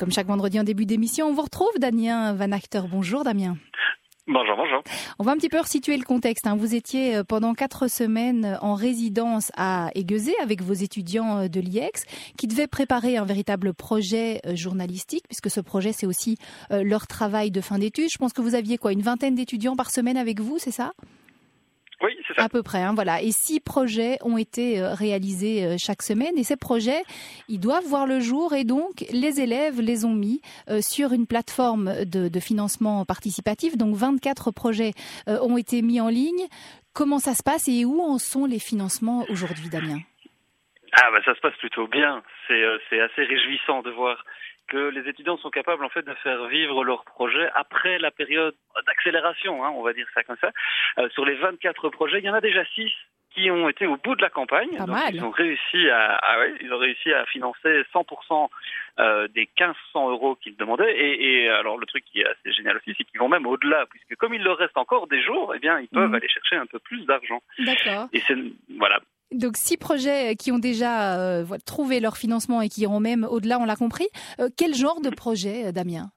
Comme chaque vendredi en début d'émission, on vous retrouve Damien Van Acter. Bonjour Damien. Bonjour, bonjour. On va un petit peu resituer le contexte. Hein. Vous étiez euh, pendant quatre semaines en résidence à Aiguezé avec vos étudiants euh, de l'IEX qui devaient préparer un véritable projet euh, journalistique puisque ce projet c'est aussi leur travail de fin d'études. Je pense que vous aviez quoi, une vingtaine d'étudiants par semaine avec vous, c'est ça? À peu près, hein, voilà. Et six projets ont été euh, réalisés euh, chaque semaine. Et ces projets, ils doivent voir le jour. Et donc, les élèves les ont mis euh, sur une plateforme de, financement participatif. Donc, 24 projets ont été mis en ligne. Comment ça se passe et où en sont les financements aujourd'hui, Damien? Ah bah ça se passe plutôt bien. C'est assez réjouissant de voir que les étudiants sont capables en fait de faire vivre leur projet après la période d'accélération, hein, on va dire ça comme ça. Euh, sur les 24 projets, il y en a déjà 6 qui ont été au bout de la campagne. Pas mal. Ils ont réussi à, ah ouais, ils ont réussi à financer 100% euh, des 1500 euros qu'ils demandaient. Et, et, alors le truc qui est assez génial aussi, c'est qu'ils vont même au-delà, puisque comme il leur reste encore des jours, eh bien ils peuvent mhm. aller chercher un peu plus d'argent. D'accord. Et c'est voilà, donc six projets qui ont déjà euh, trouvé leur financement et qui iront même au-delà, on l'a compris. Euh, quel genre de projet, euh, Damien?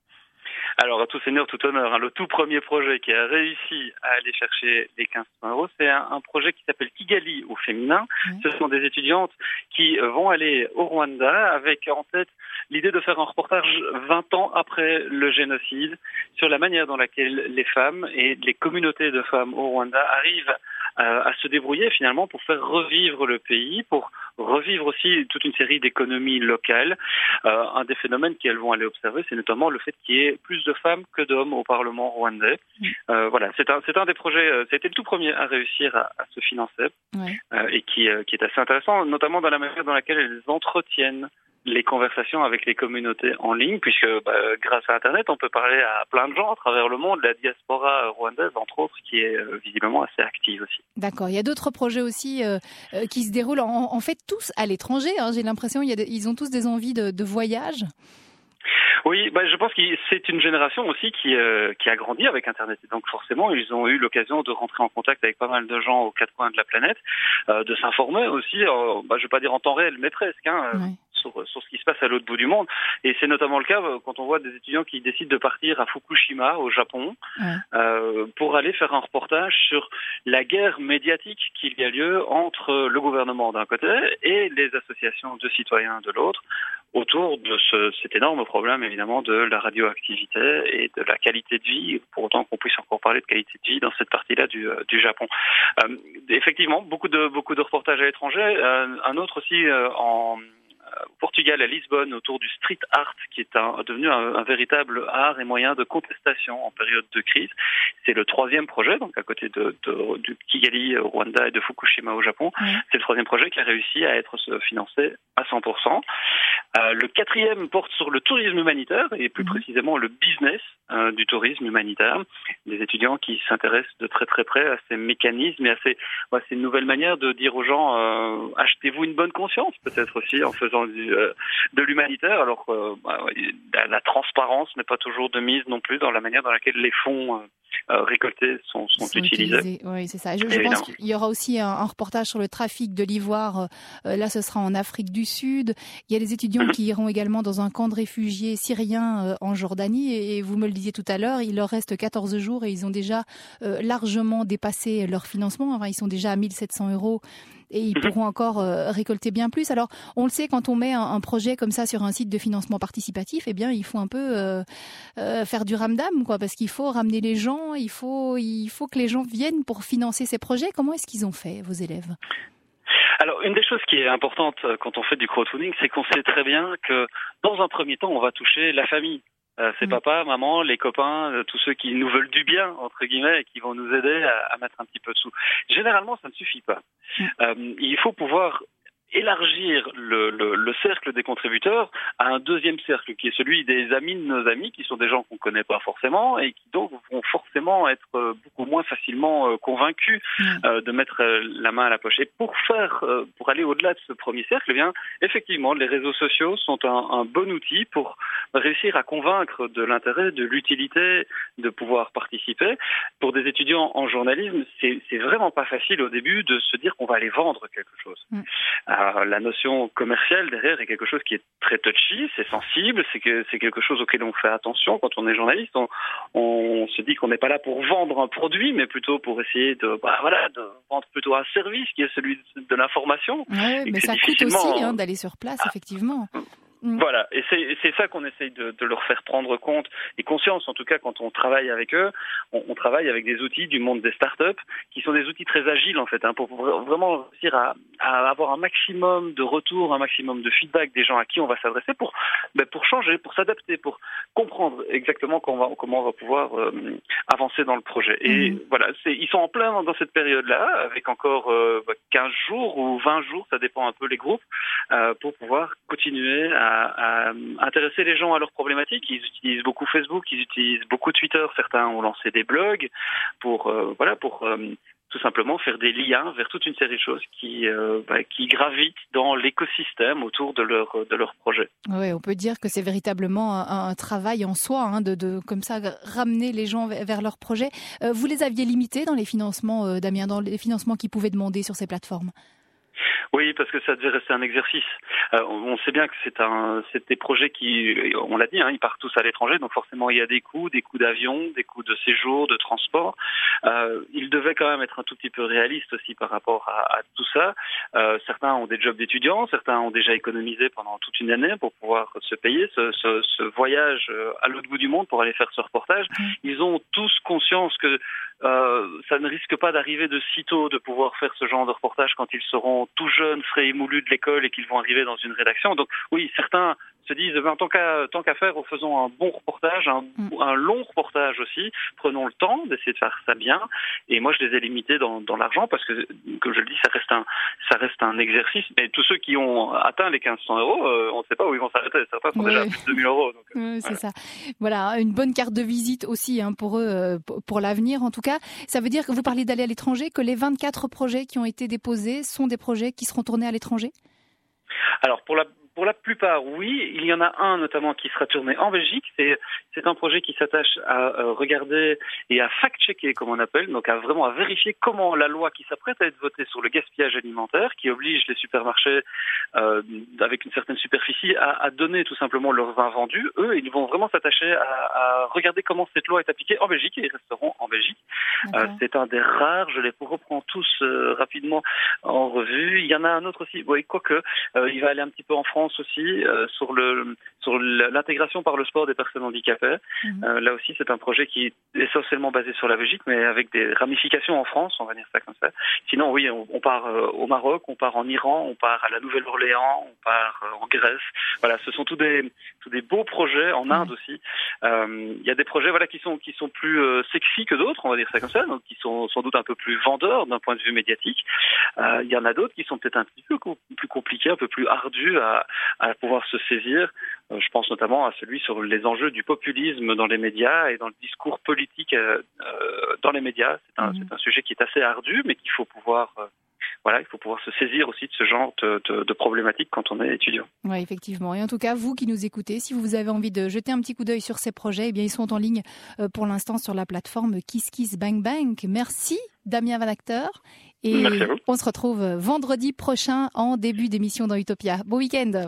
Alors, à tout seigneur, tout honneur, hein, le tout premier projet qui a réussi à aller chercher les 1500 euros, c'est un, projet qui s'appelle Kigali au féminin. Ce sont des étudiantes qui vont aller au Rwanda avec en tête l'idée de faire un reportage 20 ans après le génocide sur la manière dans laquelle les femmes et les communautés de femmes au Rwanda arrivent euh, à se débrouiller finalement pour faire revivre le pays, pour revivre aussi toute une série d'économies locales. Euh, un des phénomènes qu'elles vont aller observer, c'est notamment le fait qu'il y ait plus de femmes que d'hommes au Parlement rwandais. Mm. Euh, voilà, c'est un, c'est un des projets, euh, c'était le tout premier à réussir à, à se financer ouais. euh, et qui, euh, qui est assez intéressant, notamment dans la manière dans laquelle elles entretiennent les conversations avec les communautés en ligne, puisque bah, grâce à Internet, on peut parler à plein de gens à travers le monde, la diaspora rwandaise, entre autres, qui est euh, visiblement assez active aussi. D'accord. Il y a d'autres projets aussi euh, euh, qui se déroulent en, en, fait tous à l'étranger. Hein. J'ai l'impression qu'ils ont tous des envies de, de voyage. Oui, bah, je pense que c'est une génération aussi qui, euh, qui a grandi avec Internet. Et donc forcément, ils ont eu l'occasion de rentrer en contact avec pas mal de gens aux quatre coins de la planète, euh, de s'informer aussi, euh, bah, je vais pas dire en temps réel, mais presque, hein, oui sur, sur ce qui se passe à l'autre bout du monde. Et c'est notamment le cas euh, quand on voit des étudiants qui décident de partir à Fukushima, au Japon, ouais. euh, pour aller faire un reportage sur la guerre médiatique qu'il y a lieu entre le gouvernement d'un côté et les associations de citoyens de l'autre autour de ce, cet énorme problème évidemment de la radioactivité et de la qualité de vie, pour autant qu'on puisse encore parler de qualité de vie dans cette partie-là du, euh, du Japon. Euh, effectivement, beaucoup de beaucoup de reportages à l'étranger, euh, un autre aussi euh, en au Portugal, à Lisbonne, autour du street art, qui est un, devenu un, un, véritable art et moyen de contestation en période de crise. C'est le troisième projet, donc à côté de, de, de Kigali au Rwanda et de Fukushima au Japon. Mmh. C'est le troisième projet qui a réussi à être financé à 100%. Euh, le quatrième porte sur le tourisme humanitaire et plus mmh. précisément le business euh, du tourisme humanitaire. Des étudiants qui s'intéressent de très très près à ces mécanismes et à ces nouvelles manières de dire aux gens euh, achetez-vous une bonne conscience peut-être aussi en faisant euh, de l'humanitaire. Alors bah, la, la, transparence n'est pas toujours de mise non plus dans la manière dans laquelle les fonds euh, récoltés sont, sont. Oui, c'est ça. Je, je pense qu'il y aura aussi un, un, reportage sur le trafic de l'ivoire. Euh, là, ce sera en Afrique du Sud. Il y a des étudiants qui iront également dans un camp de réfugiés syriens euh, en Jordanie. Et, vous me le disiez tout à l'heure, il leur reste 14 jours et ils ont déjà euh, largement dépassé leur financement. Enfin, ils sont déjà à 1700 euros et ils pourront encore euh, récolter bien plus. Alors, on le sait, quand on met un, un, projet comme ça sur un site de financement participatif, eh bien, il faut un peu euh, euh, faire du ramdam, quoi, parce qu'il faut ramener les gens, il faut, il faut que les gens viennent pour financer ces projets. Comment est-ce qu'ils ont fait, vos élèves? Alors, une des choses qui est importante quand on fait du crowdfunding, c'est qu'on sait très bien que dans un premier temps, on va toucher la famille. Euh, c'est mmh. papa, maman, les copains, euh, tous ceux qui nous veulent du bien, entre guillemets, et qui vont nous aider à, à mettre un petit peu de sous. Généralement, ça ne suffit pas. Mmh. Euh, il faut pouvoir élargir le, le, le, cercle des contributeurs à un deuxième cercle qui est celui des amis de nos amis, qui sont des gens qu'on ne connaît pas forcément et qui donc vont forcément être euh, beaucoup moins facilement euh, convaincus mmh. euh, de mettre la main à la poche. Et pour faire, pour aller au-delà de ce premier cercle, eh bien effectivement, les réseaux sociaux sont un, un bon outil pour réussir à convaincre de l'intérêt, de l'utilité de pouvoir participer. Pour des étudiants en journalisme, c'est vraiment pas facile au début de se dire qu'on va aller vendre quelque chose. Mmh. Bah, la notion commerciale derrière est quelque chose qui est très touchy, c'est sensible, c'est que c'est quelque chose auquel on fait attention quand on est journaliste. On, on se dit qu'on n'est pas là pour vendre un produit, mais plutôt pour essayer de, bah, voilà, de vendre plutôt un service qui est celui de l'information. Ouais, mais ça coûte aussi hein, d'aller sur place, ah. effectivement. Voilà, et c'est ça qu'on essaye de, de, leur faire prendre compte et conscience, en tout cas quand on travaille avec eux, on, on, travaille avec des outils du monde des startups qui sont des outils très agiles en fait, hein, pour vraiment réussir à, à, avoir un maximum de retours, un maximum de feedback des gens à qui on va s'adresser pour ben, pour changer, pour s'adapter, pour comprendre exactement comment on va, comment on va pouvoir euh, avancer dans le projet. Et mm. voilà, ils sont en plein dans cette période-là, avec encore euh, 15 jours ou 20 jours, ça dépend un peu les groupes, euh, pour pouvoir continuer à à, intéresser les gens à leurs problématiques. Ils utilisent beaucoup Facebook, ils utilisent beaucoup Twitter. Certains ont lancé des blogs pour euh, voilà pour euh, tout simplement faire des liens vers toute une série de choses qui, euh, bah, gravitent dans l'écosystème autour de leur, de projet. Oui, on peut dire que c'est véritablement un, travail en soi, hein, de, de, comme ça ramener les gens vers leur projet. vous les aviez limités dans les financements, Damien, dans les financements qu'ils pouvaient demander sur ces plateformes? Oui, parce que ça devait rester un exercice. Euh, on sait bien que c'est un, c'est des projets qui, on l'a dit, hein, ils partent tous à l'étranger, donc forcément il y a des coûts, des coûts d'avion, des coûts de séjour, de transport. Euh, ils devaient quand même être un tout petit peu réalistes aussi par rapport à, à tout ça. Euh, certains ont des jobs d'étudiants, certains ont déjà économisé pendant toute une année pour pouvoir se payer ce, ce, ce voyage euh, à l'autre bout du monde pour aller faire ce reportage. Mmh. Ils ont tous conscience que euh, ça ne risque pas d'arriver de sitôt de pouvoir faire ce genre de reportage quand ils seront tout jeunes, frais émoulus de l'école et qu'ils vont arriver dans une rédaction. Donc oui, certains se disent ben, tant qu'à tant qu'à faire, faisons un bon reportage, un, mm. un, long reportage aussi. Prenons le temps d'essayer de faire ça bien. Et moi, je les ai limités dans, dans l'argent parce que, comme je le dis, ça reste un ça reste un exercice. Mais tous ceux qui ont atteint les 1500 euros, euh, on ne sait pas où ils vont s'arrêter. Certains sont déjà à plus de 2000 euros. Donc, euh, c'est ça. Voilà, une bonne carte de visite aussi hein, pour eux, euh, pour l'avenir en tout cas. Ça veut dire que vous parlez d'aller à l'étranger, que les 24 projets qui ont été déposés sont des projets qui seront tournés à l'étranger? Pour la plupart, oui. Il y en a un notamment qui sera tourné en Belgique. C'est un projet qui s'attache à euh, regarder et à fact-checker, comme on appelle, donc à vraiment à vérifier comment la loi qui s'apprête à être votée sur le gaspillage alimentaire, qui oblige les supermarchés euh, avec une certaine superficie à, à, donner tout simplement leurs vins vendus, eux, ils vont vraiment s'attacher à, à, regarder comment cette loi est appliquée en Belgique et ils resteront en Belgique. Euh, c'est un des rares. Je les reprends tous euh, rapidement en revue. Il y en a un autre aussi. Oui, quoique euh, il va aller un petit peu en France aussi euh, sur le sur l'intégration par le sport des personnes handicapées. Euh, là aussi, c'est un projet qui est essentiellement basé sur la Belgique, mais avec des ramifications en France, on va dire ça comme ça. Sinon, oui, on, on part euh, au Maroc, on part en Iran, on part à la Nouvelle-Orléans, on part en Grèce. Voilà, ce sont tous des tous des beaux projets en Inde mhm. aussi. Il y a des projets voilà qui sont qui sont plus sexy que d'autres, on va dire ça comme ça, donc qui sont sans doute un peu plus vendeurs d'un point de vue médiatique. Il y en a d'autres qui sont peut-être un petit peu plus compliqués, un peu plus ardus à, à pouvoir se saisir. Euh, je pense notamment à celui sur les enjeux du populisme dans les médias et dans le discours politique euh, euh, dans les médias. C'est un, mmh. un, sujet qui est assez ardu, mais qu'il faut pouvoir voilà, il faut pouvoir se saisir aussi de ce genre de, de, de problématiques quand on est étudiant. Oui, effectivement. Et en tout cas, vous qui nous écoutez, si vous avez envie de jeter un petit coup d'œil sur ces projets, eh bien, ils sont en ligne pour l'instant sur la plateforme Kiss Kiss Bang Bang. Merci, Damien Et on se retrouve vendredi prochain en début d'émission dans Utopia. Bon week-end.